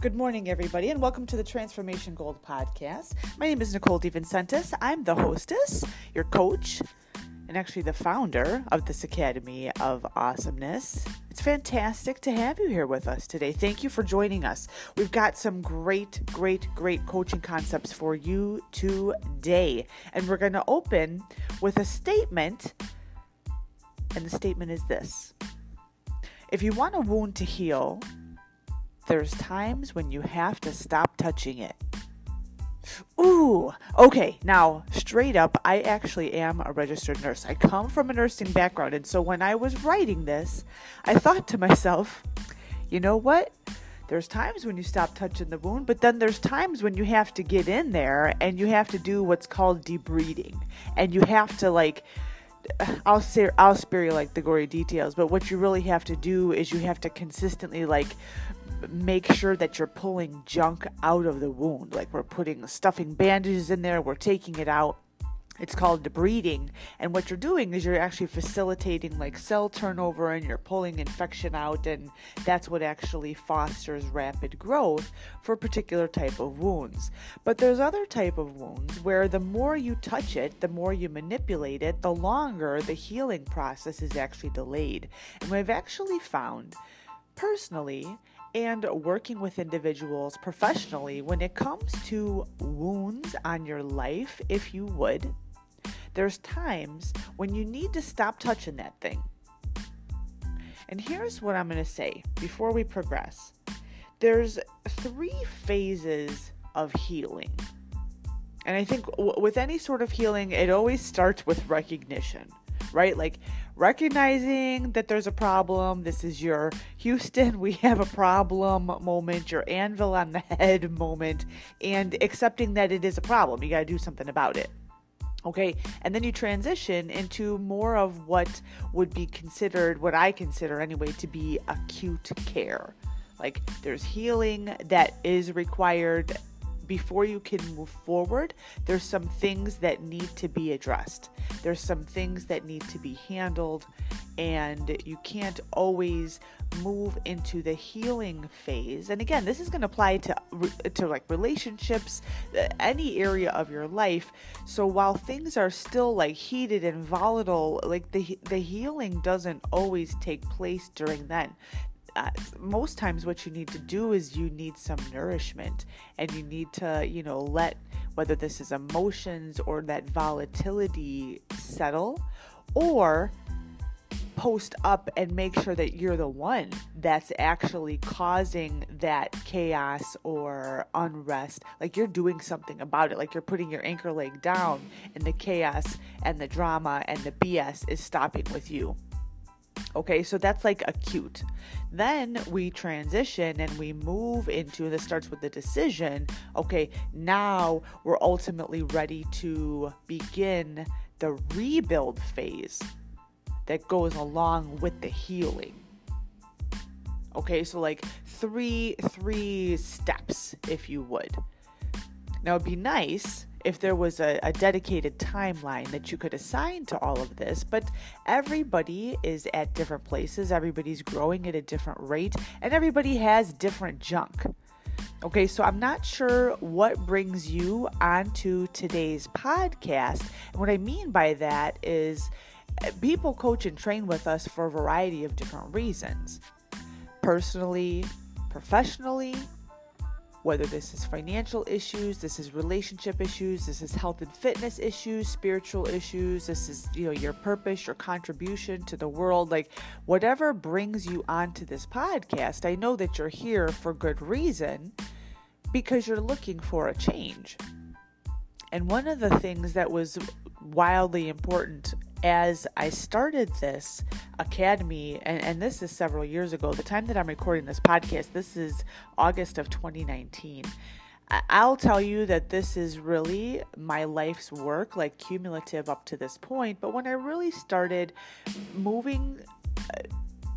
Good morning, everybody, and welcome to the Transformation Gold podcast. My name is Nicole DeVincentis. I'm the hostess, your coach, and actually the founder of this Academy of Awesomeness. It's fantastic to have you here with us today. Thank you for joining us. We've got some great, great, great coaching concepts for you today, and we're going to open with a statement. And the statement is this If you want a wound to heal, there's times when you have to stop touching it. Ooh, okay. Now, straight up, I actually am a registered nurse. I come from a nursing background, and so when I was writing this, I thought to myself, you know what? There's times when you stop touching the wound, but then there's times when you have to get in there and you have to do what's called debriding. And you have to like I'll say I'll spare you like the gory details, but what you really have to do is you have to consistently like make sure that you're pulling junk out of the wound. Like we're putting stuffing bandages in there, we're taking it out. It's called debriding. And what you're doing is you're actually facilitating like cell turnover and you're pulling infection out. And that's what actually fosters rapid growth for particular type of wounds. But there's other type of wounds where the more you touch it, the more you manipulate it, the longer the healing process is actually delayed. And we've actually found personally and working with individuals professionally when it comes to wounds on your life, if you would, there's times when you need to stop touching that thing. And here's what I'm going to say before we progress there's three phases of healing. And I think w- with any sort of healing, it always starts with recognition right? Like recognizing that there's a problem. This is your Houston, we have a problem moment, your anvil on the head moment, and accepting that it is a problem. You got to do something about it. Okay, and then you transition into more of what would be considered, what I consider anyway, to be acute care. Like there's healing that is required before you can move forward, there's some things that need to be addressed. There's some things that need to be handled, and you can't always move into the healing phase. And again, this is going to apply to to like relationships, uh, any area of your life. So while things are still like heated and volatile, like the the healing doesn't always take place during then uh, most times what you need to do is you need some nourishment and you need to you know let whether this is emotions or that volatility settle or post up and make sure that you're the one that's actually causing that chaos or unrest. Like you're doing something about it. Like you're putting your anchor leg down, and the chaos and the drama and the BS is stopping with you. Okay, so that's like acute. Then we transition and we move into this starts with the decision. Okay, now we're ultimately ready to begin the rebuild phase that goes along with the healing. Okay, so like three three steps if you would. Now it'd be nice if there was a, a, dedicated timeline that you could assign to all of this, but everybody is at different places, everybody's growing at a different rate, and everybody has different junk. Okay, so I'm not sure what brings you onto today's podcast. And what I mean by that is eh, people coach and train with us for a variety of different reasons personally, professionally, whether this is financial issues, this is relationship issues, this is health and fitness issues, spiritual issues, this is, you know, your purpose, your contribution to the world, like whatever brings you onto this podcast, I know that you're here for good reason because you're looking for a change. And one of the things that was wildly important as I started this academy, and, and, this is several years ago, the time that I'm recording this podcast, this is August of 2019. I'll tell you that this is really my life's work, like cumulative up to this point. But when I really started moving uh,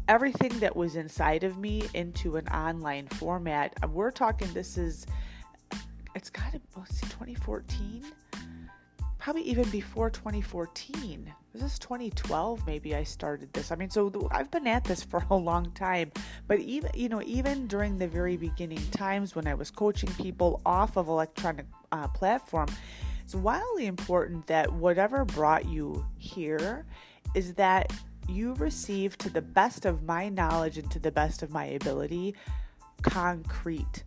everything that was inside of me into an online format, we're talking this is, it's got to, see, 2014 probably even before 2014. Was this 2012? Maybe I started this. I mean, so I've been at this for a long time. But even, you know, even during the very beginning times when I was coaching people off of electronic uh, platform, it's wildly important that whatever brought you here is that you receive, to the best of my knowledge and to the best of my ability, concrete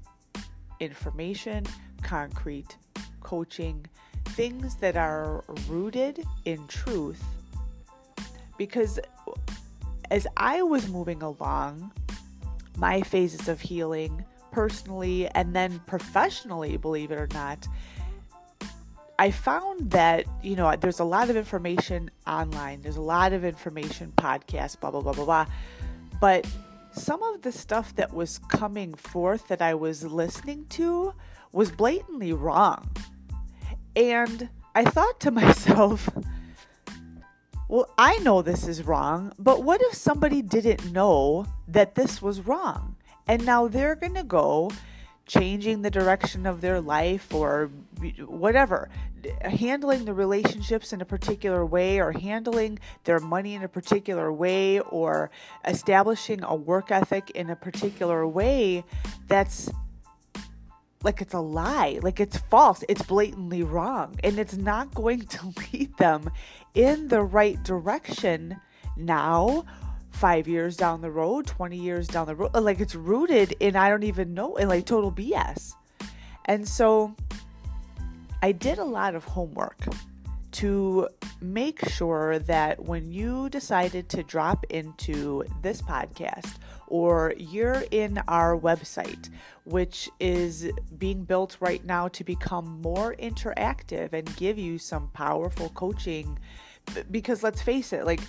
information, concrete coaching, things that are rooted in truth. Because as I was moving along, my phases of healing, personally and then professionally, believe it or not, I found that, you know, there's a lot of information online, there's a lot of information, podcasts, blah, blah, blah, blah, blah. But some of the stuff that was coming forth that I was listening to was blatantly wrong. And I thought to myself, well, I know this is wrong, but what if somebody didn't know that this was wrong? And now they're going to go changing the direction of their life or whatever, handling the relationships in a particular way or handling their money in a particular way or establishing a work ethic in a particular way that's like it's a lie, like it's false, it's blatantly wrong, and it's not going to lead them in the right direction now five years down the road, 20 years down the road. Uh, like it's rooted in, I don't even know, in like total BS. And so I did a lot of homework to make sure that when you decided to drop into this podcast or you're in our website, which is being built right now to become more interactive and give you some powerful coaching. Because let's face it, like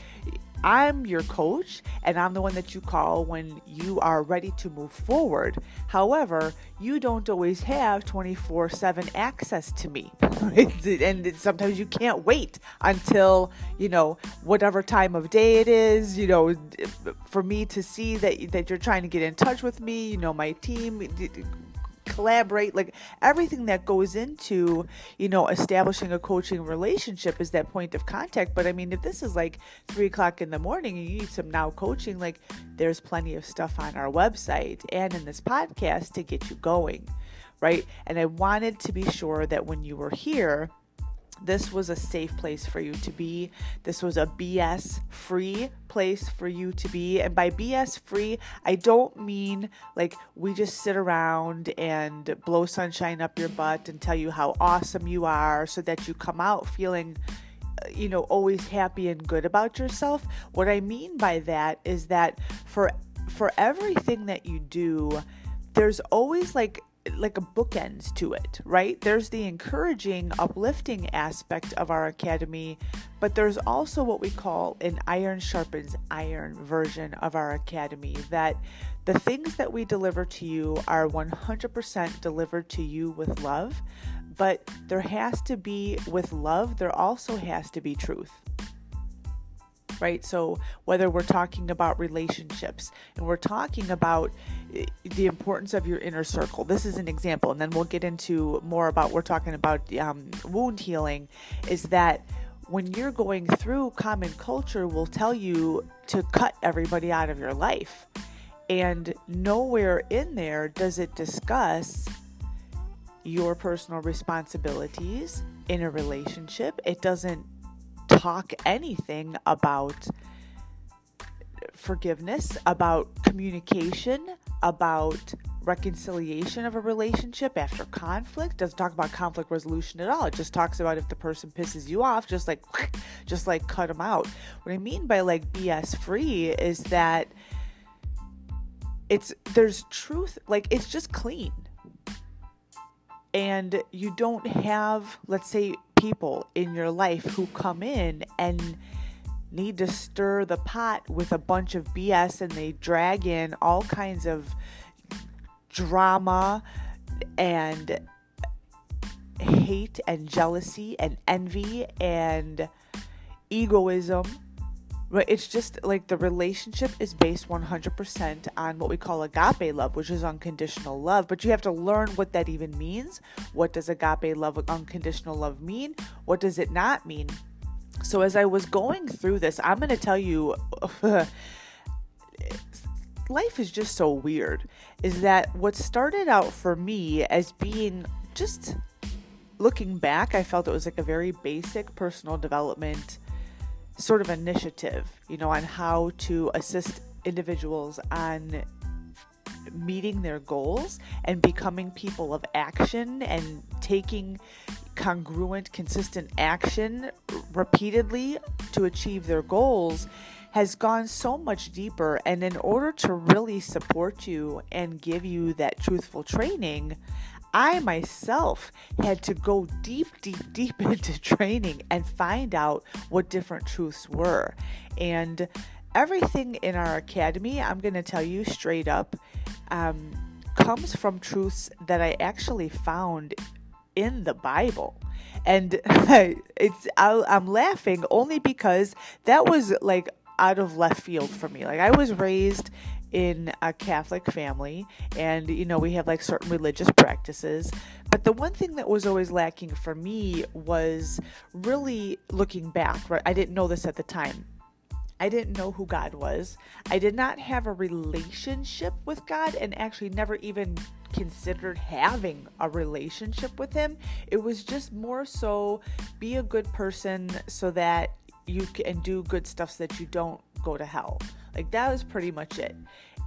I'm your coach and I'm the one that you call when you are ready to move forward. However, you don't always have 24 7 access to me. and sometimes you can't wait until, you know, whatever time of day it is, you know, for me to see that, that you're trying to get in touch with me, you know, my team collaborate like everything that goes into you know establishing a coaching relationship is that point of contact. But i mean if this is like three o'clock in the morning and you need some now coaching like there's plenty of stuff on our website and in this podcast to get you going right? And i wanted to be sure that when you were here this was a safe place for you to be. This was a BS free place for you to be. And by BS free, I don't mean like we just sit around and blow sunshine up your butt and tell you how awesome you are so that you come out feeling uh, you know always happy and good about yourself. What I mean by that is that for for everything that you do, there's always like like a bookends to it, right? There's the encouraging, uplifting aspect of our academy, but there's also what we call an iron sharpens iron version of our academy that the things that we deliver to you are 100% delivered to you with love, but there has to be, with love, there also has to be truth right? So, whether we're talking about relationships and we're talking about eh, the importance of your inner circle, this is an example, and then we'll get into more about we're talking about um, wound healing, is that when you're going through common culture, will tell you to cut everybody out of your life. And nowhere in there does it discuss your personal responsibilities in a relationship. It doesn't talk anything about forgiveness, about communication, about reconciliation of a relationship after conflict. Doesn't talk about conflict resolution at all. It just talks about if the person pisses you off just like just like cut them out. What i mean by like bs free is that it's there's truth like it's just clean. And you don't have let's say people in your life who come in and need to stir the pot with a bunch of BS and they drag in all kinds of drama and hate and jealousy and envy and egoism it's just like the relationship is based 100% on what we call agape love, which is unconditional love. But you have to learn what that even means. What does agape love, unconditional love mean? What does it not mean? So, as I was going through this, I'm going to tell you life is just so weird. Is that what started out for me as being just looking back, I felt it was like a very basic personal development sort of initiative, you know, on how to assist individuals on meeting their goals and becoming people of action and taking congruent, consistent action repeatedly to achieve their goals has gone so much deeper. And in order to really support you and give you that truthful training, I myself had to go deep, deep, deep into training and find out what different truths were. And everything in our academy, I'm going to tell you straight up, um, comes from truths that I actually found in the Bible. And it's I, I'm laughing only because that was like out of left field for me. Like I was raised in a Catholic family, and you know, we have like certain religious practices. But the one thing that was always lacking for me was really looking back, right? I didn't know this at the time. I didn't know who God was. I did not have a relationship with God and actually never even considered having a relationship with Him. It was just more so be a good person so that you can do good stuff so that you don't go to hell. Like that was pretty much it.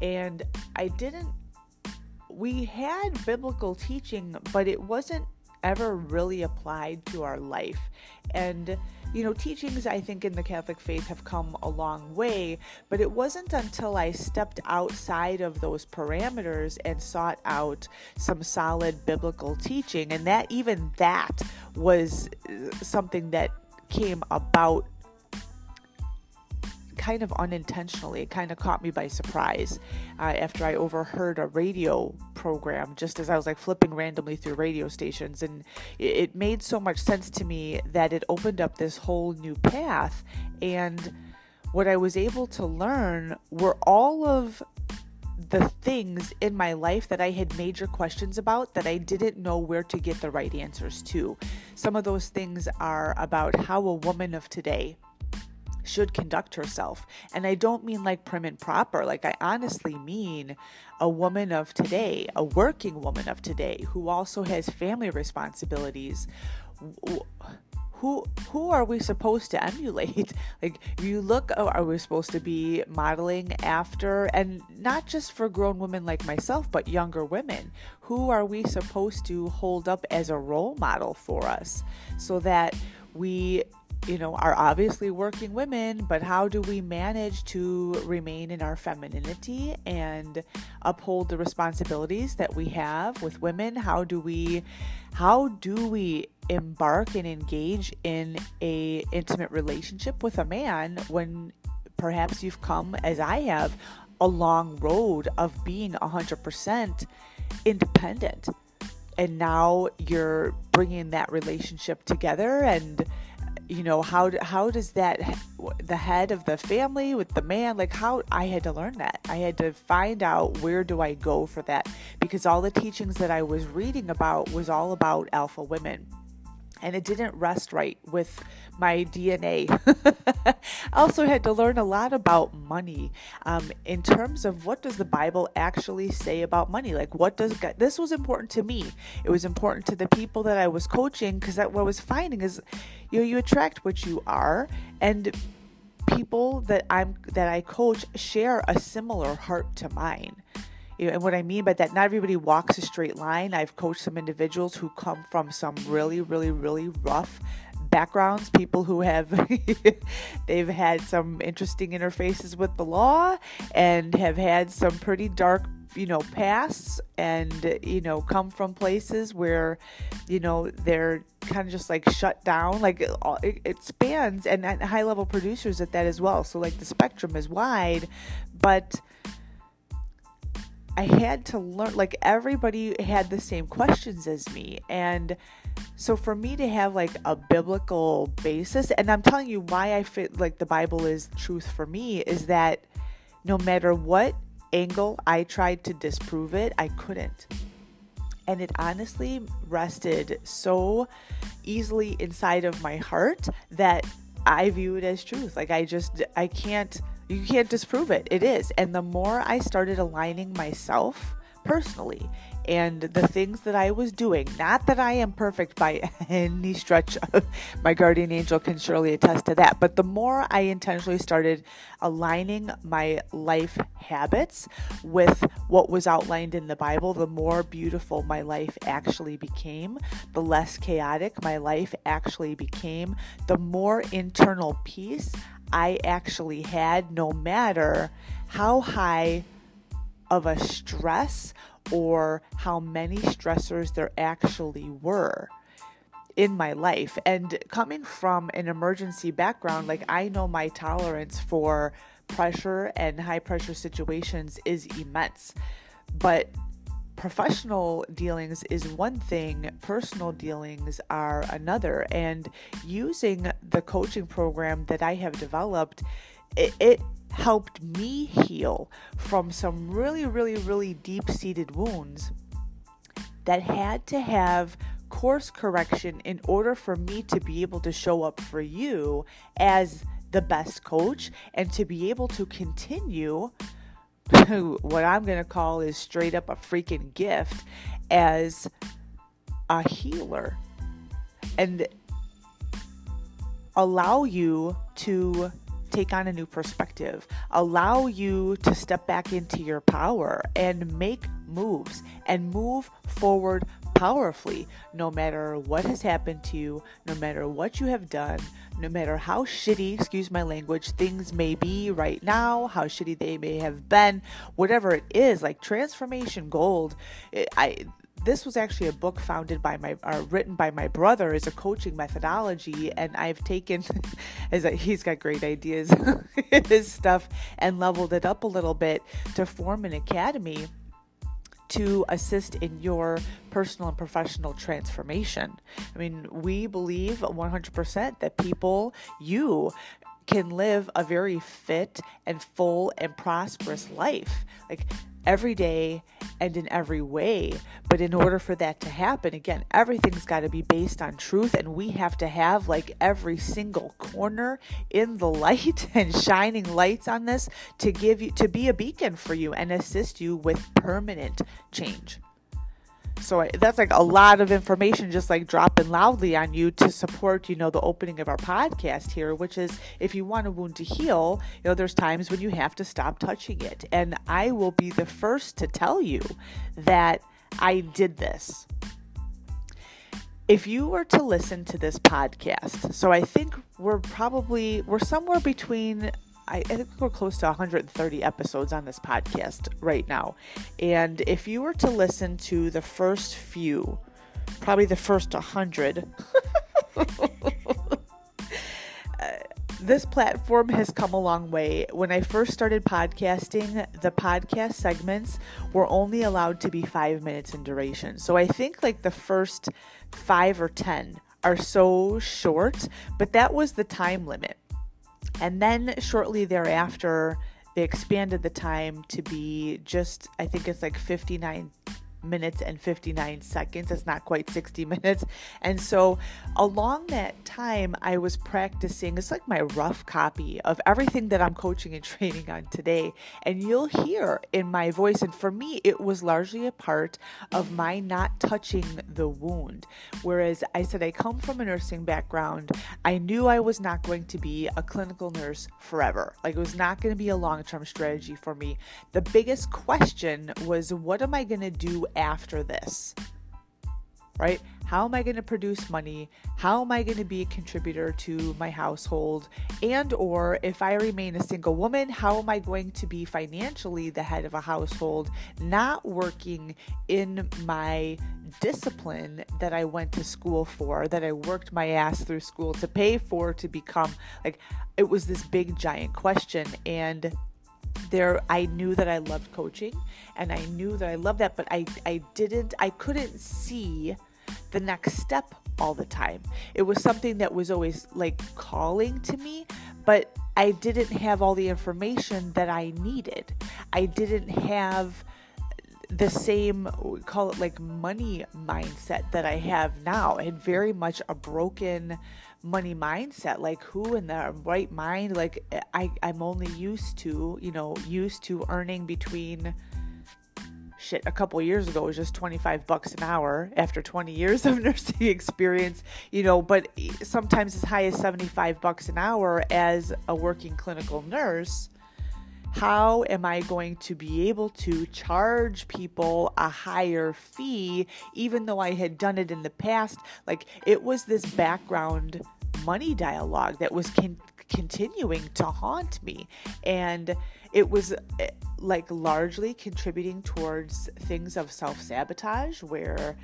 And I didn't we had biblical teaching, but it wasn't ever really applied to our life. And you know, teachings I think in the Catholic faith have come a long way, but it wasn't until I stepped outside of those parameters and sought out some solid biblical teaching, and that even that was uh, something that came about kind of unintentionally. It kind of caught me by surprise uh, after I overheard a radio program just as I was like flipping randomly through radio stations. And it, it made so much sense to me that it opened up this whole new path. And what I was able to learn were all of the things in my life that I had major questions about that I didn't know where to get the right answers to. Some of those things are about how a woman of today should conduct herself. And I don't mean like prim and proper, like I honestly mean a woman of today, a working woman of today who also has family responsibilities. Who who are we supposed to emulate? Like you look, oh, are we supposed to be modeling after, and not just for grown women like myself, but younger women? Who are we supposed to hold up as a role model for us, so that we you know, are obviously working women, but how do we manage to remain in our femininity and uphold the responsibilities that we have with women? How do we how do we embark and engage in a intimate relationship with a man when perhaps you've come as I have a long road of being 100% independent and now you're bringing that relationship together and you know how how does that the head of the family with the man like how I had to learn that. I had to find out where do I go for that because all the teachings that I was reading about was all about alpha women and it didn't rest right with my DNA. I also had to learn a lot about money um, in terms of what does the Bible actually say about money. Like, what does God, this was important to me. It was important to the people that I was coaching because that what I was finding is, you know, you attract what you are, and people that I'm that I coach share a similar heart to mine and what I mean by that, not everybody walks a straight line. I've coached some individuals who come from some really, really, really rough backgrounds, people who have they've had some interesting interfaces with the law and have had some pretty dark you know pasts and you know come from places where you know they're kind of just like shut down like it, it spans and, and high level producers at that as well so like the spectrum is wide but I had to learn, like, everybody had the same questions as me. And so for me to have like a biblical basis, and I'm telling you why I fit like the Bible is truth for me, is that no matter what angle I tried to disprove it, I couldn't. And it honestly rested so easily inside of my heart that I view it as truth. Like I just, I can't, you can't disprove it. It is. And the more I started aligning myself personally and the things that I was doing. Not that I am perfect by any stretch of my guardian angel can surely attest to that, but the more I intentionally started aligning my life habits with what was outlined in the Bible, the more beautiful my life actually became, the less chaotic my life actually became, the more internal peace I actually had, no matter how high of a stress or how many stressors there actually were in my life. And coming from an emergency background, like I know my tolerance for pressure and high pressure situations is immense. But professional dealings is one thing, personal dealings are another. And using the coaching program that I have developed, it, it helped me heal from some really, really, really deep seated wounds that had to have course correction in order for me to be able to show up for you as the best coach and to be able to continue what I'm going to call is straight up a freaking gift as a healer and allow you to take on a new perspective, allow you to step back into your power and make moves and move forward powerfully no matter what has happened to you, no matter what you have done, no matter how shitty, excuse my language, things may be right now, how shitty they may have been, whatever it is, like transformation gold. It, I this was actually a book founded by my uh, written by my brother as a coaching methodology and i've taken as a, he's got great ideas his stuff and leveled it up a little bit to form an academy to assist in your personal and professional transformation. I mean, we believe 100% that people, you, can live a very fit and full and prosperous life. Like every day and in every way. But in order for that to happen, again, everything's got to be based on truth, and we have to have like every single corner in the light and shining lights on this to give you to be a beacon for you and assist you with permanent change. So that's like a lot of information just like dropping loudly on you to support, you know, the opening of our podcast here, which is if you want a wound to heal, you know, there's times when you have to stop touching it. And I will be the first to tell you that I did this. If you were to listen to this podcast, so I think we're probably we're somewhere between I, think we're close to 130 episodes on this podcast right now. And if you were to listen to the first few, probably the first 100, uh, this platform has come a long way. When I first started podcasting, the podcast segments were only allowed to be five minutes in duration. So I think like the first five or 10 are so short, but that was the time limit. And then shortly thereafter, they expanded the time to be just, I think it's like 59 minutes and 59 seconds. It's not quite 60 minutes. And so, along that time, I was practicing. It's like my rough copy of everything that I'm coaching and training on today. And you'll hear in my voice. And for me, it was largely a part of my not touching the wound. Whereas I said, I come from a nursing background. I knew I was not going to be a clinical nurse forever. Like, it was not going to be a long term strategy for me. The biggest question was, what am I going to do after this? Right? How am I going to produce money? How am I going to be a contributor to my household? And or if I remain a single woman, how am I going to be financially the head of a household, not working in my discipline that I went to school for, that I worked my ass through school to pay for to become like it was this big giant question and there I knew that I loved coaching and I knew that I loved that but I I didn't I couldn't see the next step all the time. It was something that was always like calling to me, but I didn't have all the information that I needed. I didn't have the same call it like money mindset that I have now. I had very much a broken money mindset like who in the right mind like I I'm only used to, you know, used to earning between shit a couple years ago was just 25 bucks an hour after 20 years of nursing experience you know but sometimes as high as 75 bucks an hour as a working clinical nurse how am I going to be able to charge people a higher fee even though I had done it in the past? Like it was this background money dialogue that was con- continuing to haunt me. And it was eh, like largely contributing towards things of self sabotage where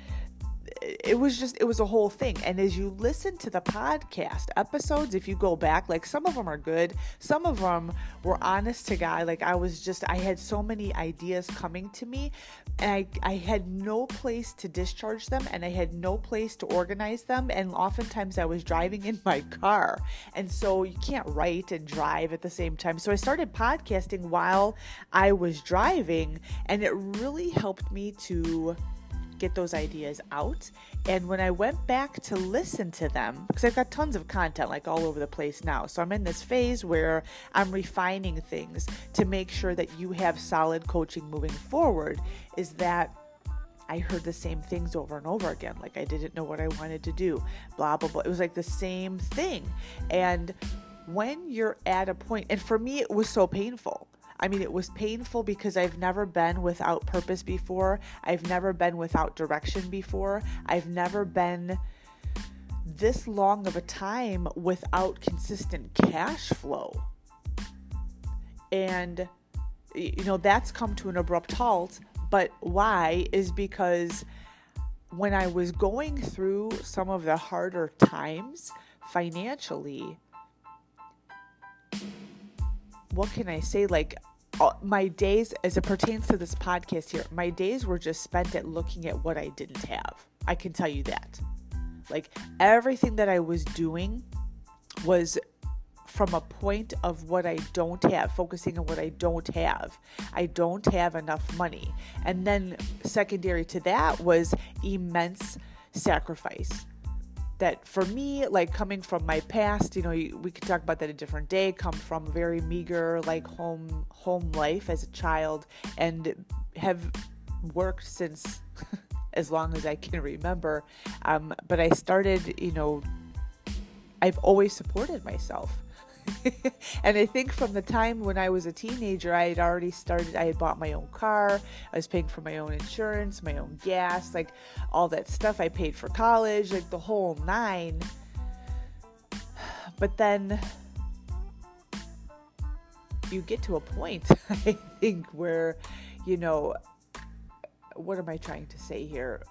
it was just it was a whole thing. And as you listen to the podcast episodes if you go back like some of them are good. Some of them were honest to god. Like i was just i had so many ideas coming to me and i i had no place to discharge them and i had no place to organize them. And oftentimes i was driving in my car. And so you can't write and drive at the same time. So i started podcasting while i was driving and it really helped me to get those ideas out. And when I went back to listen to them, because I've got tons of content like all over the place now. So I'm in this phase where I'm refining things to make sure that you have solid coaching moving forward, is that I heard the same things over and over again. Like I didn't know what I wanted to do, blah, blah, blah. It was like the same thing. And when you're at a point, and for me, it was so painful I mean, it was painful because I've never been without purpose before. I've never been without direction before. I've never been this long of a time without consistent cash flow. And, you know, that's come to an abrupt halt. But why is because when I was going through some of the harder times financially, what can I say? Like, uh, my days, as it pertains to this podcast here, my days were just spent at looking at what I didn't have. I can tell you that. Like, everything that I was doing was from a point of what I don't have, focusing on what I don't have. I don't have enough money. And then, secondary to that, was immense sacrifice that for me, like coming from my past, you know, we could talk about that a different day. Come from very meager, like home home life as a child, and have worked since as long as I can remember. Um, but I started, you know, I've always supported myself. and I think from the time when I was a teenager, I had already started, I had bought my own car, I was paying for my own insurance, my own gas, like all that stuff. I paid for college, like the whole nine. But then you get to a point, I think, where, you know, what am I trying to say here?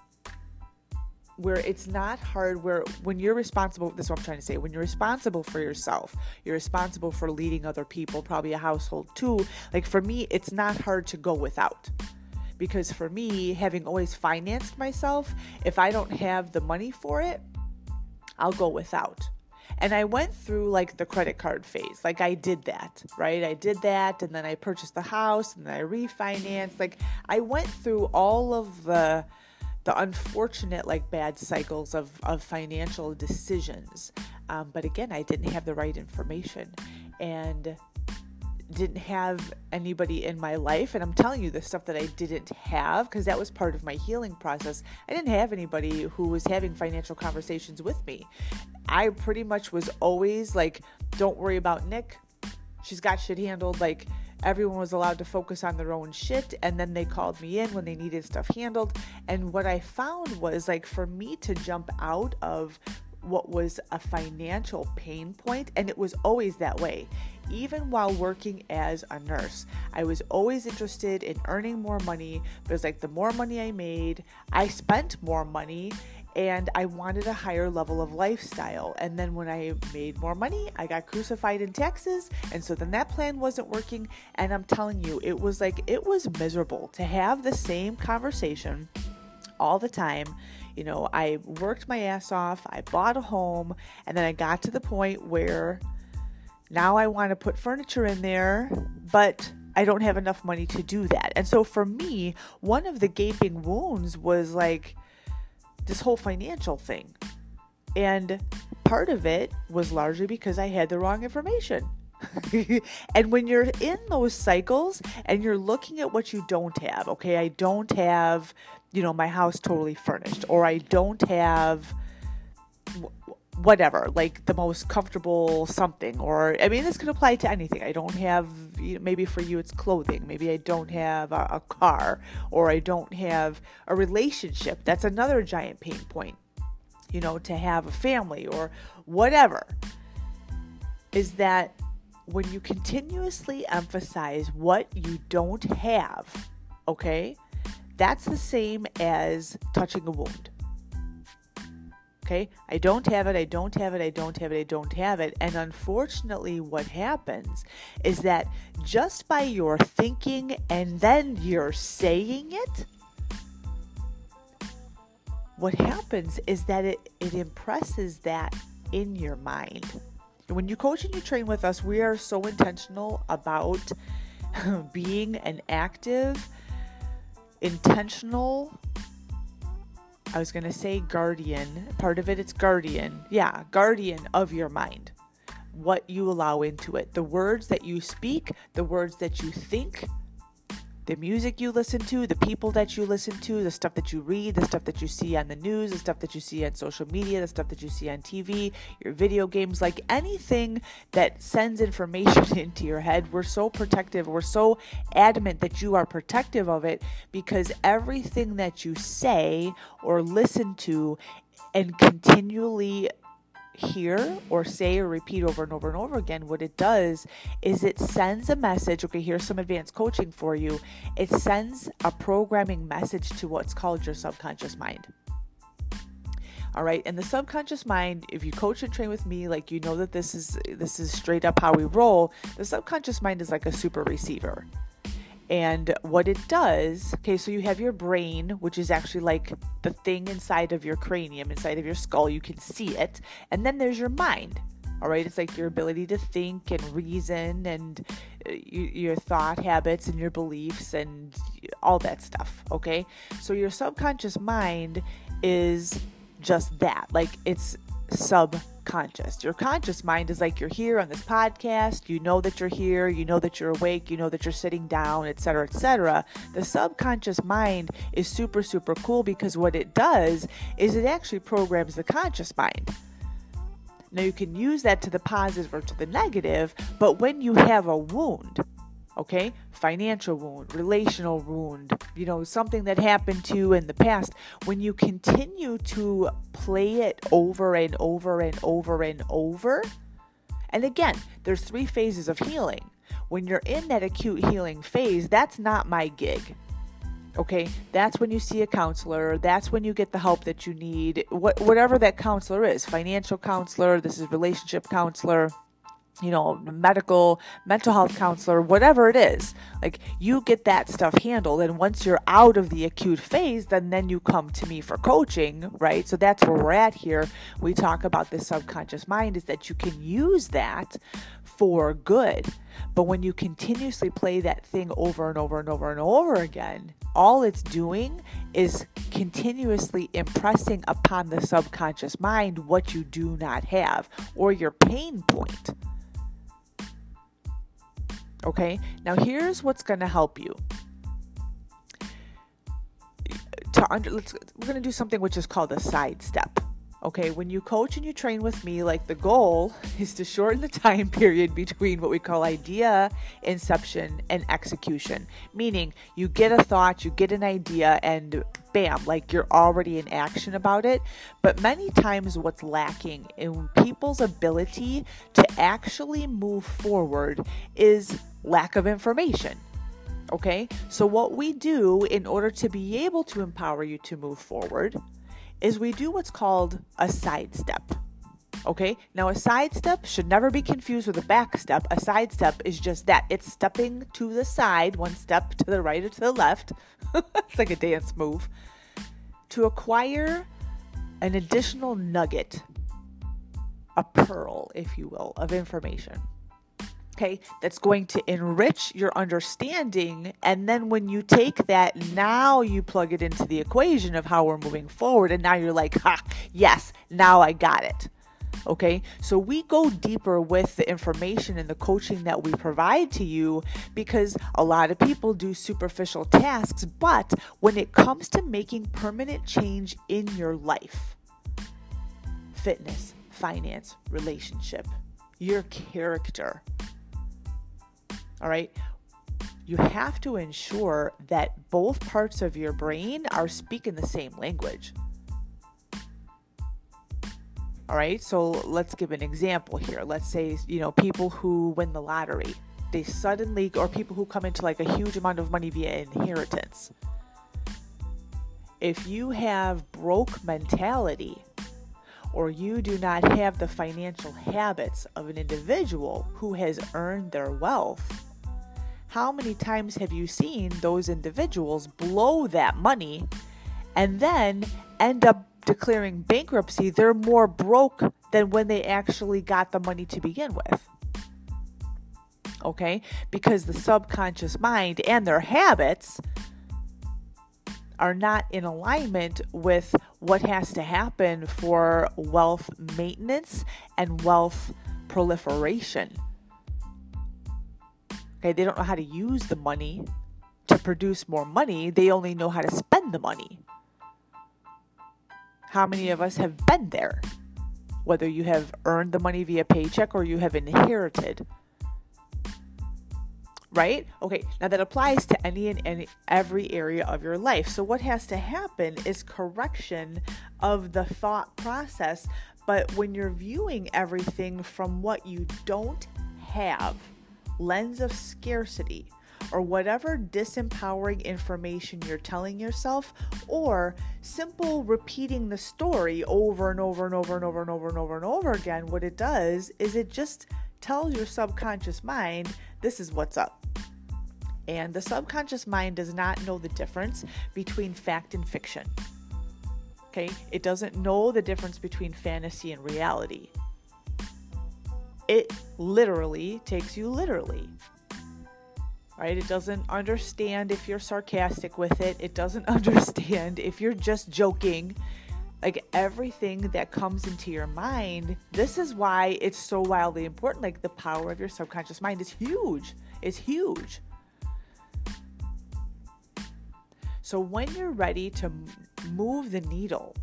Where it's not hard where when you're responsible this is what i'm trying to say when you're responsible for yourself you're responsible for leading other people probably a household too like for me it's not hard to go without because for me having always financed myself if i don't have the money for it i'll go without and I went through like the credit card phase. Like I did that, right? I did that and then I purchased the house and then I refinanced. Like I went through all of the the unfortunate like bad cycles of, of financial decisions. Um, but again i didn't have the right information and didn't have anybody in my life. And i'm telling you the stuff that i didn't have because that was part of my healing process. I didn't have anybody who was having financial conversations with me. I pretty much was always like don't worry about nick. She's got shit handled like everyone was allowed to focus on their own shit and then they called me in when they needed stuff handled. And what i found was like for me to jump out of what was a financial pain point and it was always that way. Even while working as a nurse i was always interested in earning more money it's like the more money i made i spent more money and I wanted a higher level of lifestyle. And then when I made more money, I got crucified in taxes. And so then that plan wasn't working. And I'm telling you, it was like, it was miserable to have the same conversation all the time You know, I worked my ass off, I bought a home, and then I got to the point where now I want to put furniture in there, but I don't have enough money to do that. And so for me, one of the gaping wounds was like this whole financial thing. And part of it was largely because I had the wrong information. and when you're in those cycles and you're looking at what you don't have, okay, I don't have, you know, my house totally furnished, or I don't have whatever, like the most comfortable something, or I mean, this could apply to anything. I don't have, maybe for you it's clothing, maybe I don't have a, a car, or I don't have a relationship. That's another giant pain point, you know, to have a family or whatever. Is that when you continuously emphasize what you don't have, okay, that's the same as touching a wound. Okay, I don't have it, I don't have it, I don't have it, I don't have it. And unfortunately, what happens is that just by your thinking and then you're saying it, what happens is that it, it impresses that in your mind. When you coach and you train with us, we are so intentional about being an active, intentional I was going to say guardian. Part of it, it's guardian. Yeah, guardian of your mind. What you allow into it. The words that you speak, the words that you think, the music you listen to, the people that you listen to, the stuff that you read, the stuff that you see on the news, the stuff that you see on social media, the stuff that you see on TV, your video games, like anything that sends information into your head. We're so protective. We're so adamant that you are protective of it because everything that you say or listen to and continually hear or say or repeat over and over and over again, what it does is it sends a message. Okay, here's some advanced coaching for you. It sends a programming message to what's called your subconscious mind. All right, and the subconscious mind, if you coach and train with me, like you know that this is this is straight up how we roll. The subconscious mind is like a super receiver. And what it does, okay, so you have your brain, which is actually like the thing inside of your cranium, inside of your skull. You can see it. And then there's your mind. All right, it's like your ability to think and reason and uh, your thought habits and your beliefs and all that stuff. Okay, so your subconscious mind is just that. Like it's subconscious. Your conscious mind is like you're here on this podcast, you know that you're here, you know that you're awake, you know that you're sitting down, etc., etc. The subconscious mind is super super cool because what it does is it actually programs the conscious mind. Now you can use that to the positive or to the negative, but when you have a wound, okay? Financial wound relational wound you know something that happened to you in the past. When you continue to play it over and over and over and over and again there's three phases of healing. When you're in that acute healing phase that's not my gig okay? That's when you see a counselor. That's when you get the help that you need. What, whatever that counselor is financial counselor this is relationship counselor you know, medical, mental health counselor, whatever it is. Like you get that stuff handled and once you're out of the acute phase, then then you come to me for coaching, right? So that's where we're at here. We talk about the subconscious mind is that you can use that for good. But when you continuously play that thing over and over and over and over again, all it's doing is continuously impressing upon the subconscious mind what you do not have or your pain point. Okay, now here's what's going to help you. To under, let's, we're going to do something which is called a sidestep. Okay, when you coach and you train with me, like the goal is to shorten the time period between what we call idea inception and execution. Meaning, you get a thought, you get an idea, and bam, like you're already in action about it. But many times, what's lacking in people's ability to actually move forward is lack of information. Okay, so what we do in order to be able to empower you to move forward is we do what's called a sidestep. Okay, now a sidestep should never be confused with a back step. A sidestep is just that it's stepping to the side, one step to the right or to the left. it's like a dance move to acquire an additional nugget, a pearl, if you will, of information. Okay, that's going to enrich your understanding. And then when you take that, now you plug it into the equation of how we're moving forward. And now you're like, ha, yes, now I got it. Okay, so we go deeper with the information and the coaching that we provide to you because a lot of people do superficial tasks, but when it comes to making permanent change in your life, fitness, finance, relationship, your character, all right, you have to ensure that both parts of your brain are speaking the same language. All right, so let's give an example here. Let's say, you know, people who win the lottery, they suddenly, or people who come into like a huge amount of money via inheritance. If you have broke mentality, or you do not have the financial habits of an individual who has earned their wealth, how many times have you seen those individuals blow that money and then end up declaring bankruptcy, they're more broke than when they actually got the money to begin with. Okay? Because the subconscious mind and their habits are not in alignment with what has to happen for wealth maintenance and wealth proliferation. Okay, they don't know how to use the money to produce more money, they only know how to spend the money. How many of us have been there? Whether you have earned the money via paycheck or you have inherited. Right? Okay, now that applies to any and any, every area of your life. So, what has to happen is correction of the thought process. But when you're viewing everything from what you don't have, lens of scarcity, or whatever disempowering information you're telling yourself, or simple repeating the story over and over and over and over and over and over and over again, what it does is it just tells your subconscious mind this is what's up. And the subconscious mind does not know the difference between fact and fiction. Okay? It doesn't know the difference between fantasy and reality. It literally takes you literally right? It doesn't understand if you're sarcastic with it, it doesn't understand if you're just joking. Like everything that comes into your mind, this is why it's so wildly important. Like the power of your subconscious mind is huge. It's huge. So when you're ready to move the needle,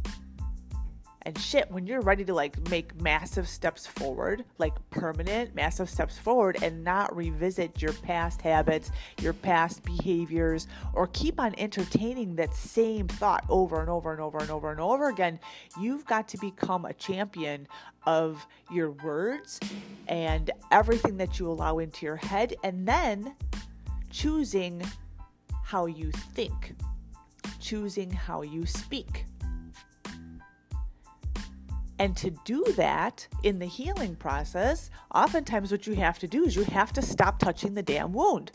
and shit, when you're ready to like make massive steps forward, like permanent massive steps forward, and not revisit your past habits, your past behaviors, or keep on entertaining that same thought over and over and over and over and over again, you've got to become a champion of your words and everything that you allow into your head, and then choosing how you think, choosing how you speak and to do that in the healing process, oftentimes what you have to do is you have to stop touching the damn wound.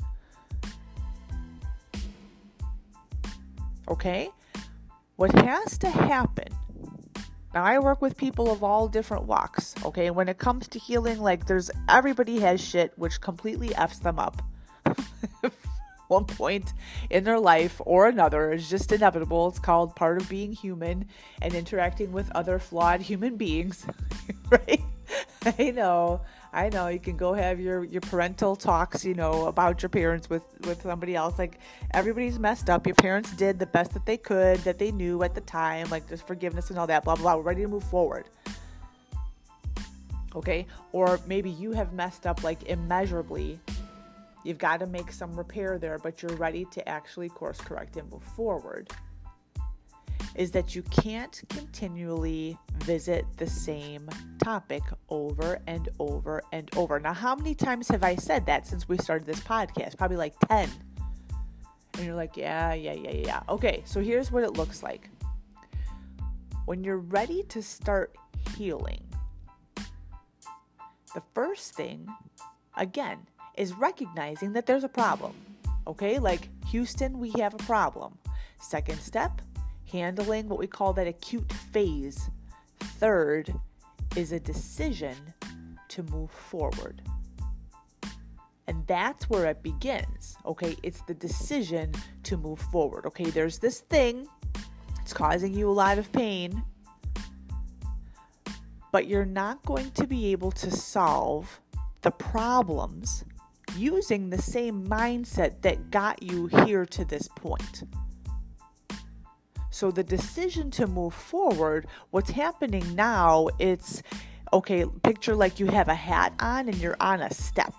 Okay? What has to happen now I work with people of all different walks, okay? When it comes to healing, like there's everybody has shit which completely f's them up. One point in their life or another is just inevitable. It's called part of being human and interacting with other flawed human beings, right? I know. I know you can go have your your parental talks, you know, about your parents with with somebody else. Like everybody's messed up. Your parents did the best that they could, that they knew at the time. Like there's forgiveness and all that. Blah blah. blah. We're ready to move forward. Okay, or maybe you have messed up like immeasurably You've got to make some repair there, but you're ready to actually course correct and move forward. Is that you can't continually visit the same topic over and over and over. Now, how many times have I said that since we started this podcast? Probably like 10. And you're like, yeah, yeah, yeah, yeah. Okay, so here's what it looks like. When you're ready to start healing, the first thing, again, is recognizing that there's a problem. Okay, like Houston, we have a problem. Second step, handling what we call that acute phase third is a decision to move forward. And that's where it begins. Okay, it's the decision to move forward. Okay, there's this thing, it's causing you a lot of pain, but you're not going to be able to solve the problems using the same mindset that got you here to this point. So the decision to move forward, what's happening now, it's okay, picture like you have a hat on and you're on a step.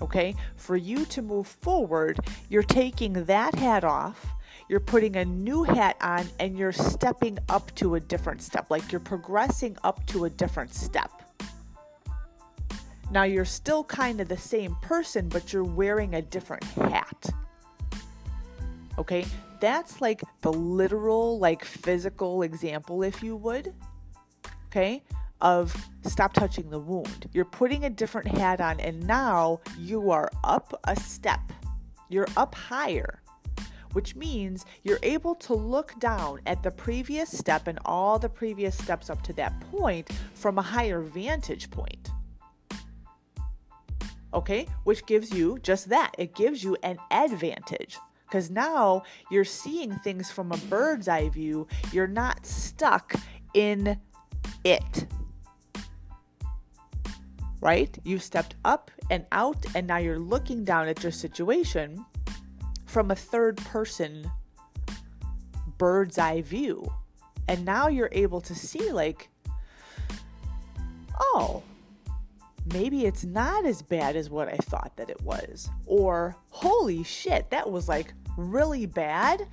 Okay? For you to move forward, you're taking that hat off, you're putting a new hat on, and you're stepping up to a different step. Like you're progressing up to a different step. Now you're still kind of the same person, but you're wearing a different hat. Okay? That's like the literal, like physical example, if you would. Okay? of stop touching the wound. You're putting a different hat on, and now you are up a step. You're up higher, which means you're able to look down at the previous step and all the previous steps up to that point from a higher vantage point. Okay, which gives you just that it gives you an advantage because now you're seeing things from a bird's eye view. You're not stuck in it right? You've stepped up and out, and now you're looking down at your situation from a third person bird's eye view. And now you're able to see, like, oh, maybe it's not as bad as what I thought that it was. Or, holy shit, that was like really bad.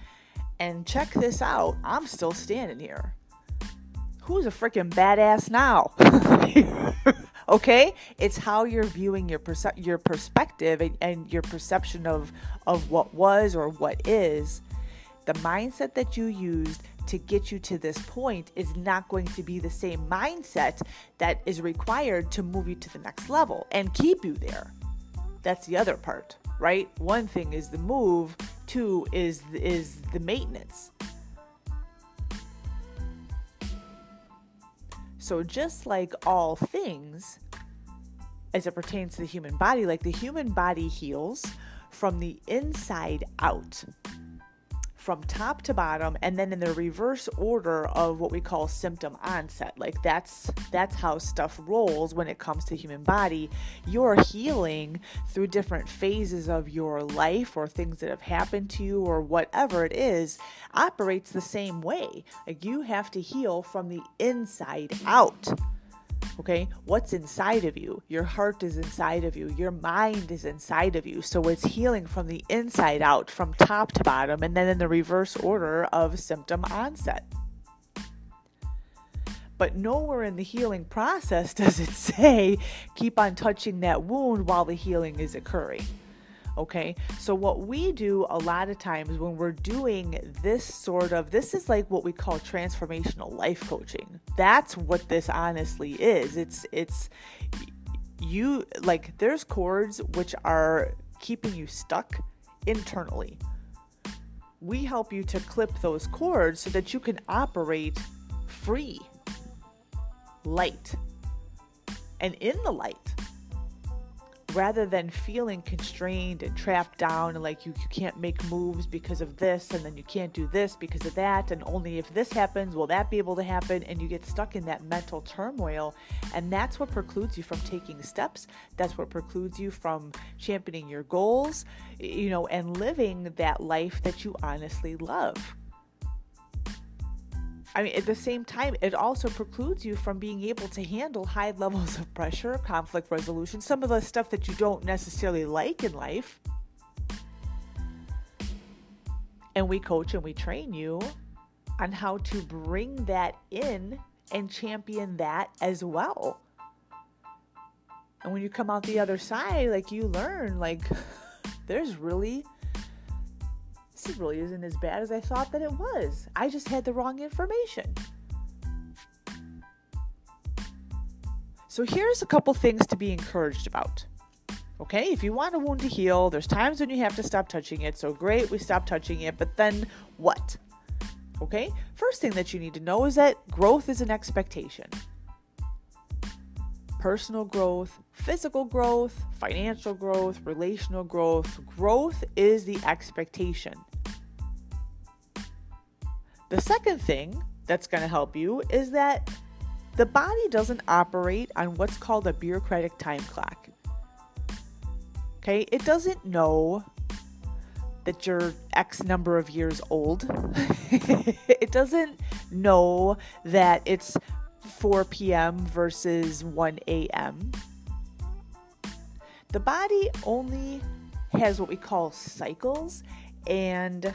And check this out, I'm still standing here. Who's a freaking badass now? okay it's how you're viewing your perce- your perspective and, and your perception of of what was or what is the mindset that you used to get you to this point is not going to be the same mindset that is required to move you to the next level and keep you there. That's the other part right? One thing is the move two is is the maintenance. So, just like all things, as it pertains to the human body, like the human body heals from the inside out from top to bottom and then in the reverse order of what we call symptom onset. Like that's that's how stuff rolls when it comes to human body. You're healing through different phases of your life or things that have happened to you or whatever it is operates the same way. Like you have to heal from the inside out Okay, what's inside of you? Your heart is inside of you, your mind is inside of you. So it's healing from the inside out, from top to bottom, and then in the reverse order of symptom onset. But nowhere in the healing process does it say keep on touching that wound while the healing is occurring. Okay, so what we do a lot of times when we're doing this sort of this is like what we call transformational life coaching. That's what this honestly is. It's it's you like there's cords which are keeping you stuck internally. We help you to clip those cords so that you can operate free, light, and in the light rather than feeling constrained and trapped down and like you, you can't make moves because of this and then you can't do this because of that and only if this happens will that be able to happen and you get stuck in that mental turmoil. And that's what precludes you from taking steps. That's what precludes you from championing your goals you know and living that life that you honestly love I mean, at the same time, it also precludes you from being able to handle high levels of pressure, conflict resolution, some of the stuff that you don't necessarily like in life. And we coach and we train you on how to bring that in and champion that as well. And when you come out the other side, like you learn, like, there's really really isn't as bad as I thought that it was. I just had the wrong information. So here's a couple things to be encouraged about. Okay, if you want a wound to heal, there's times when you have to stop touching it. So great, we stop touching it, but then what? Okay? First thing that you need to know is that growth is an expectation. Personal growth, physical growth, financial growth, relational growth, growth is the expectation. The second thing that's going to help you is that the body doesn't operate on what's called a bureaucratic time clock. Okay, it doesn't know that you're X number of years old. it doesn't know that it's 4 p.m. versus 1 a.m. The body only has what we call cycles and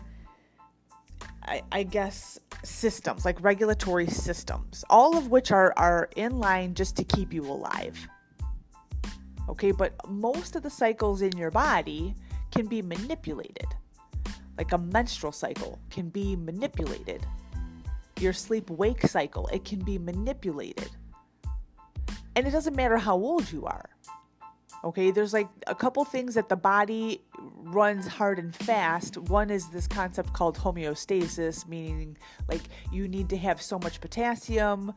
I, I, guess systems like regulatory systems, all of which are, are in line just to keep you alive. Okay, but most of the cycles in your body can be manipulated. Like a menstrual cycle can be manipulated. Your sleep wake cycle, it can be manipulated. And it doesn't matter how old you are. Okay, there's like a couple things that the body runs hard and fast. One is this concept called homeostasis, meaning like you need to have so much potassium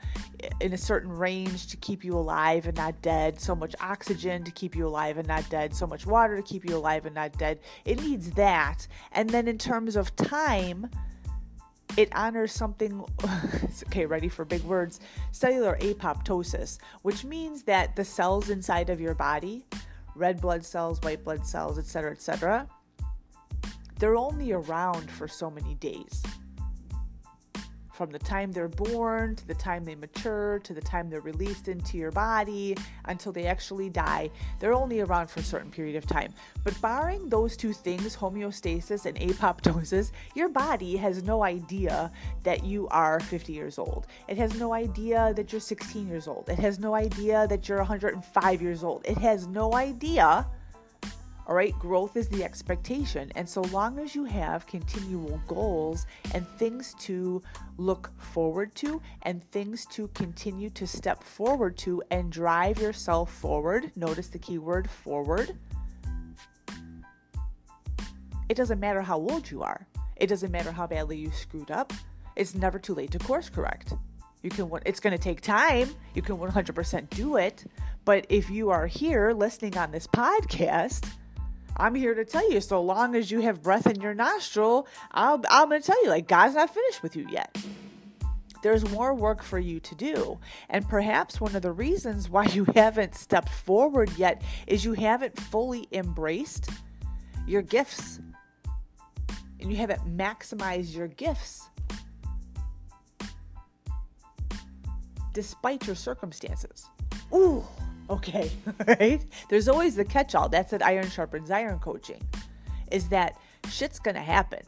in a certain range to keep you alive and not dead, so much oxygen to keep you alive and not dead, so much water to keep you alive and not dead. It needs that. And then in terms of time, it honors something okay ready for big words cellular apoptosis which means that the cells inside of your body red blood cells white blood cells etc etc they're only around for so many days from the time they're born to the time they mature to the time they're released into your body until they actually die, they're only around for a certain period of time. But barring those two things, homeostasis and apoptosis, your body has no idea that you are 50 years old. It has no idea that you're 16 years old. It has no idea that you're 105 years old. It has no idea all right, growth is the expectation. And so long as you have continual goals and things to look forward to and things to continue to step forward to and drive yourself forward, notice the key word forward. It doesn't matter how old you are, it doesn't matter how badly you screwed up. It's never too late to course correct. You can it's going to take time. You can 100% do it, but if you are here listening on this podcast, I'm here to tell you, so long as you have breath in your nostril, I'll, I'm going to tell you, like, God's not finished with you yet. There's more work for you to do. And perhaps one of the reasons why you haven't stepped forward yet is you haven't fully embraced your gifts and you haven't maximized your gifts despite your circumstances. Ooh, Okay, right? There's always the catch all. That's what iron sharpens iron coaching, is that shit's gonna happen.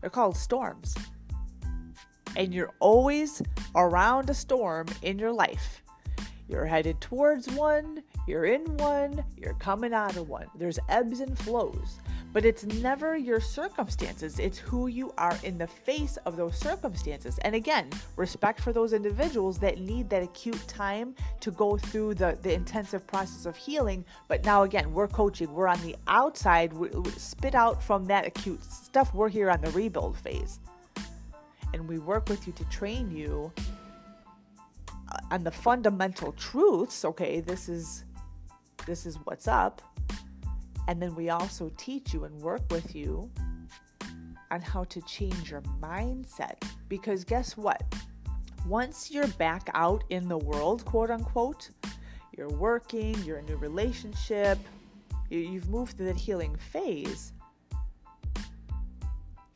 They're called storms. And you're always around a storm in your life. You're headed towards one, you're in one, you're coming out of one. There's ebbs and flows. But it's never your circumstances, it's who you are in the face of those circumstances. And again, respect for those individuals that need that acute time to go through the, the intensive process of healing. But now, again, we're coaching, we're on the outside, we, we spit out from that acute stuff. We're here on the rebuild phase. And we work with you to train you uh, on the fundamental truths. Okay, this is this is what's up and then we also teach you and work with you on how to change your mindset. Because guess what? Once you're back out in the world, quote unquote, you're working, you're in a new relationship, you've moved to the healing phase.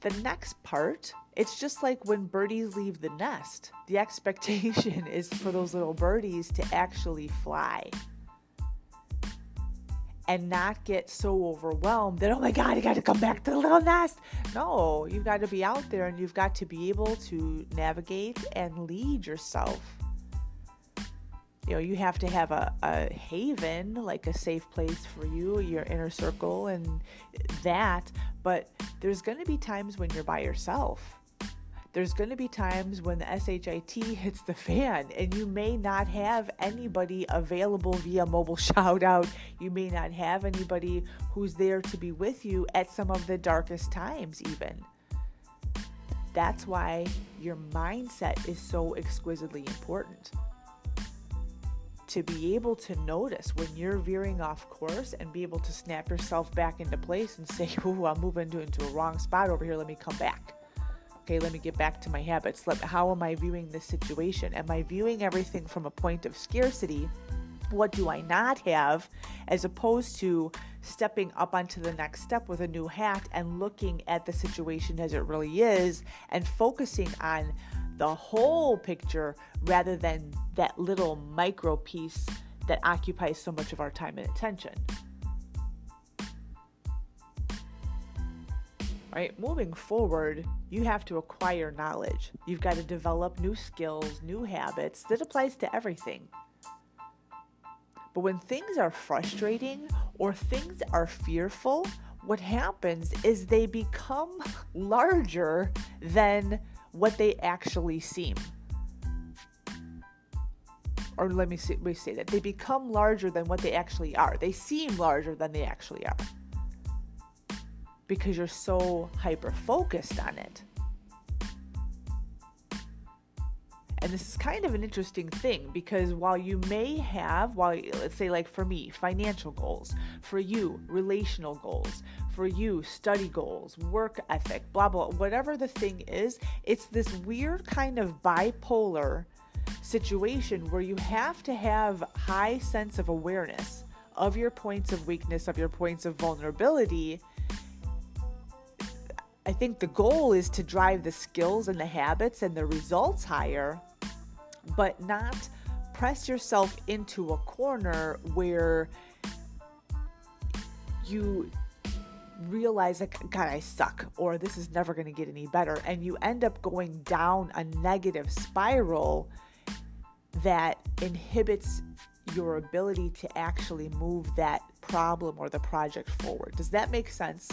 The next part, it's just like when birdies leave the nest. The expectation is for those little birdies to actually fly and not get so overwhelmed that, oh my God, I got to come back to the little nest. No, you've got to be out there and you've got to be able to navigate and lead yourself. You know, you have to have a, a haven, like a safe place for you, your inner circle, and that. But there's going to be times when you're by yourself there's going to be times when the SHIT hits the fan and you may not have anybody available via mobile shout out. You may not have anybody who's there to be with you at some of the darkest times, even. That's why your mindset is so exquisitely important. To be able to notice when you're veering off course and be able to snap yourself back into place and say, Ooh, I'm moving into, a wrong spot over here. Let me come back. Okay, let me get back to my habits. Let, how am I viewing this situation? Am I viewing everything from a point of scarcity? What do I not have? As opposed to stepping up onto the next step with a new hat and looking at the situation as it really is and focusing on the whole picture rather than that little micro piece that occupies so much of our time and attention. Right? Moving forward, you have to acquire knowledge. You've got to develop new skills, new habits. That applies to everything. But when things are frustrating or things are fearful, what happens is they become larger than what they actually seem. Or let me, say, let me say that they become larger than what they actually are. They seem larger than they actually are because you're so hyper focused on it. And this is kind of an interesting thing because while you may have, while let's say, like for me, financial goals, for you, relational goals, for you, study goals, work ethic, blah, blah, whatever the thing is, it's this weird kind of bipolar situation where you have to have high sense of awareness of your points of weakness, of your points of vulnerability. I think the goal is to drive the skills and the habits and the results higher but not press yourself into a corner where you realize like god i suck or this is never going to get any better and you end up going down a negative spiral that inhibits your ability to actually move that problem or the project forward. Does that make sense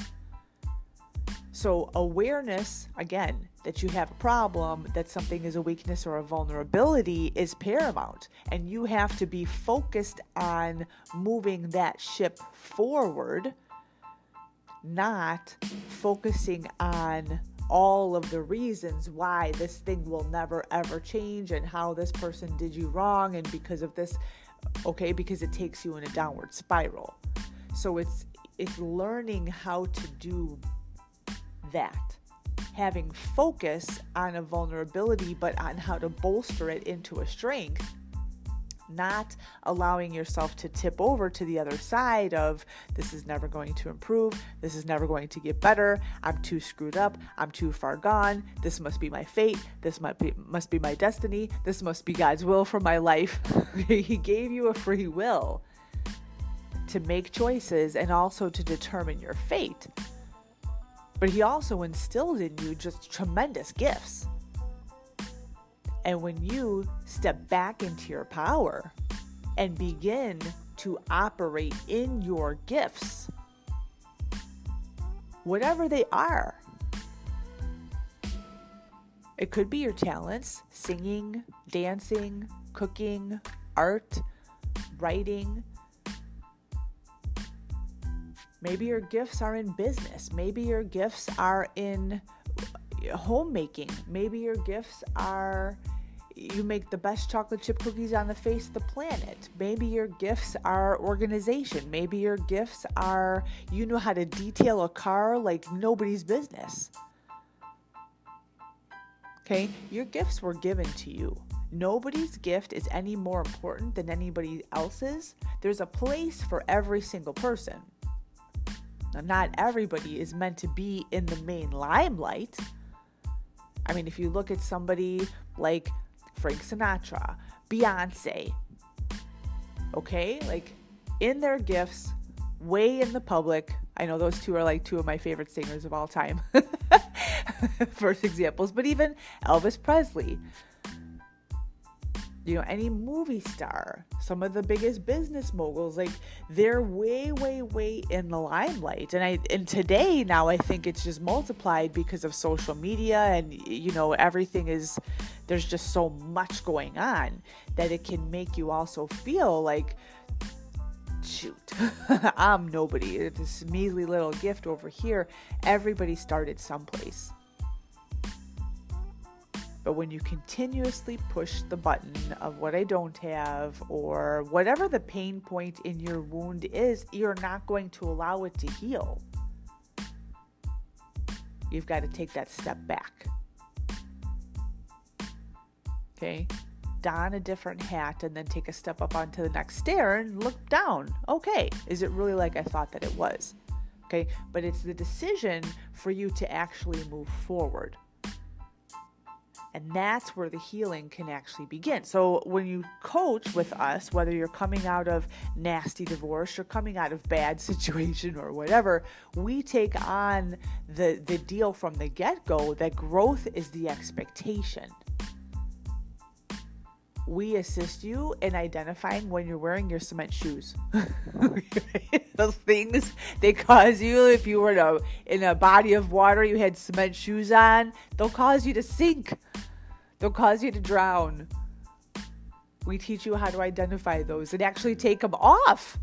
so, awareness, again, that you have a problem, that something is a weakness or a vulnerability is paramount. And you have to be focused on moving that ship forward, not focusing on all of the reasons why this thing will never ever change and how this person did you wrong and because of this okay because it takes you in a downward spiral so it's it's learning how to do that. Having focus on a vulnerability, but on how to bolster it into a strength, not allowing yourself to tip over to the other side of this is never going to improve, this is never going to get better, I'm too screwed up, I'm too far gone, this must be my fate, this must be must be my destiny, this must be God's will for my life. he gave you a free will to make choices and also to determine your fate. But he also instilled in you just tremendous gifts. And when you step back into your power and begin to operate in your gifts, whatever they are, it could be your talents singing, dancing, cooking, art, writing, Maybe your gifts are in business. Maybe your gifts are in uh, homemaking. Maybe your gifts are you make the best chocolate chip cookies on the face of the planet. Maybe your gifts are organization. Maybe your gifts are you know how to detail a car like nobody's business. Okay? Your gifts were given to you. Nobody's gift is any more important than anybody else's. There's a place for every single person. Now, not everybody is meant to be in the main limelight. I mean, if you look at somebody like Frank Sinatra, Beyonce, okay, like in their gifts, way in the public. I know those two are like two of my favorite singers of all time. First examples, but even Elvis Presley, you know, any movie star, some of the biggest business moguls, like they're way, way, way in the limelight. And I and today now I think it's just multiplied because of social media and you know, everything is there's just so much going on that it can make you also feel like shoot, I'm nobody. This measly little gift over here. Everybody started someplace. But when you continuously push the button of what I don't have or whatever the pain point in your wound is, you're not going to allow it to heal. You've got to take that step back. Okay? Don a different hat and then take a step up onto the next stair and look down. Okay, is it really like I thought that it was? Okay, but it's the decision for you to actually move forward. And that's where the healing can actually begin. So, when you coach with us, whether you're coming out of nasty divorce or coming out of bad situation or whatever, we take on the, the deal from the get go that growth is the expectation we assist you in identifying when you're wearing your cement shoes. Those things they cause you if you were in a, in a body of water, you had cement shoes on, they'll cause you to sink. They'll cause you to drown. We teach you how to identify those and actually take them off.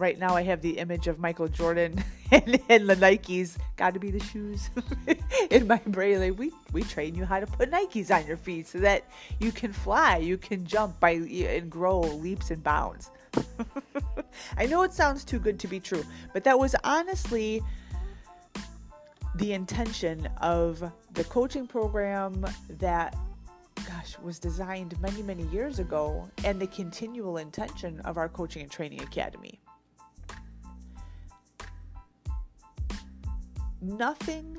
right now I have the image of Michael Jordan and, and the Nikes. Got to be the shoes in my brain. Like we we train you how to put Nikes on your feet so that you can fly, you can jump by and grow leaps and bounds. I know it sounds too good to be true, but that was honestly the intention of the coaching program that gosh was designed many many years ago and the continual intention of our coaching and training academy nothing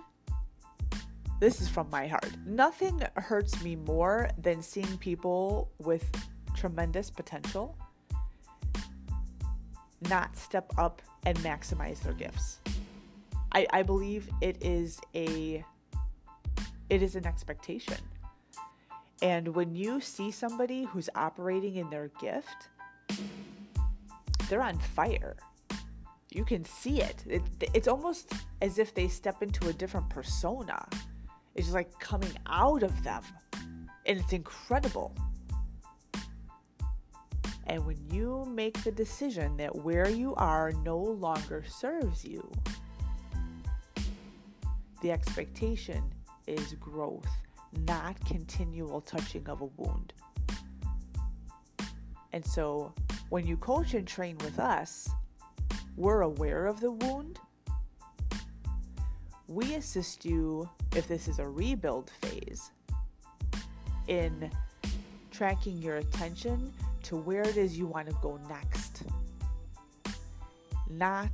this is from my heart. Nothing hurts me more than seeing people with tremendous potential not step up and maximize their gifts. I, I believe it is a it is an expectation. And when you see somebody who's operating in their gift, they're on fire you can see it. it. It's almost as if they step into a different persona. It's just like coming out of them. And it's incredible. And when you make the decision that where you are no longer serves you, the expectation is growth, not continual touching of a wound. And so when you coach and train with us, we're aware of the wound, we assist you if this is a rebuild phase in tracking your attention to where it is you want to go next. Not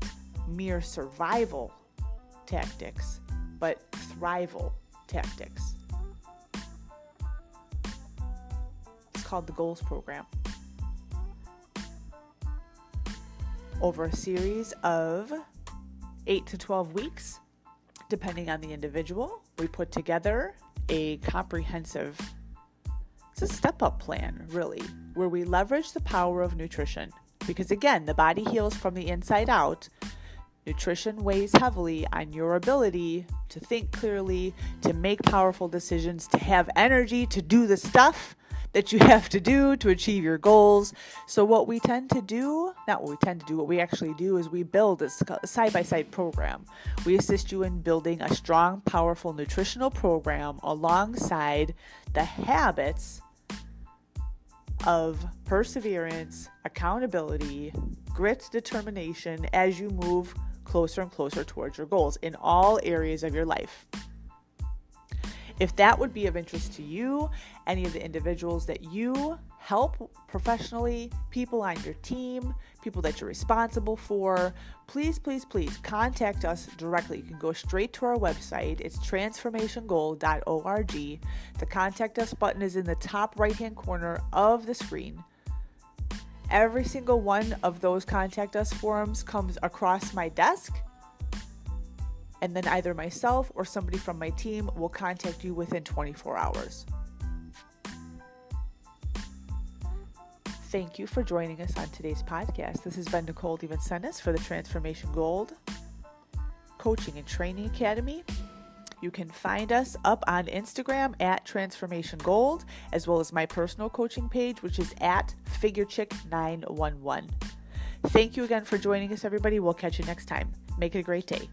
mere survival tactics, but thrival tactics. It's called the Goals Program. over a series of 8 to 12 weeks, depending on the individual. We put together a comprehensive it's a step up plan, really, where we leverage the power of nutrition. Because again, the body heals from the inside out. Nutrition weighs heavily on your ability to think clearly, to make powerful decisions, to have energy to do the stuff that you have to do to achieve your goals. So, what we tend to do, not what we tend to do, what we actually do is we build a side by side program. We assist you in building a strong, powerful nutritional program alongside the habits of perseverance, accountability, grit, determination as you move closer and closer towards your goals in all areas of your life. If that would be of interest to you, any of the individuals that you help professionally, people on your team, people that you're responsible for, please, please, please contact us directly. You can go straight to our website. It's transformationgoal.org. The contact us button is in the top right hand corner of the screen. Every single one of those contact us forms comes across my desk and then either myself or somebody from my team will contact you within 24 hours. Thank you for joining us on today's podcast. This has been Nicole DeVincentis for the Transformation Gold Coaching and Training Academy. You can find us up on Instagram at Transformation Gold, as well as my personal coaching page, which is at FigureChick911. Thank you again for joining us, everybody. We'll catch you next time. Make it a great day.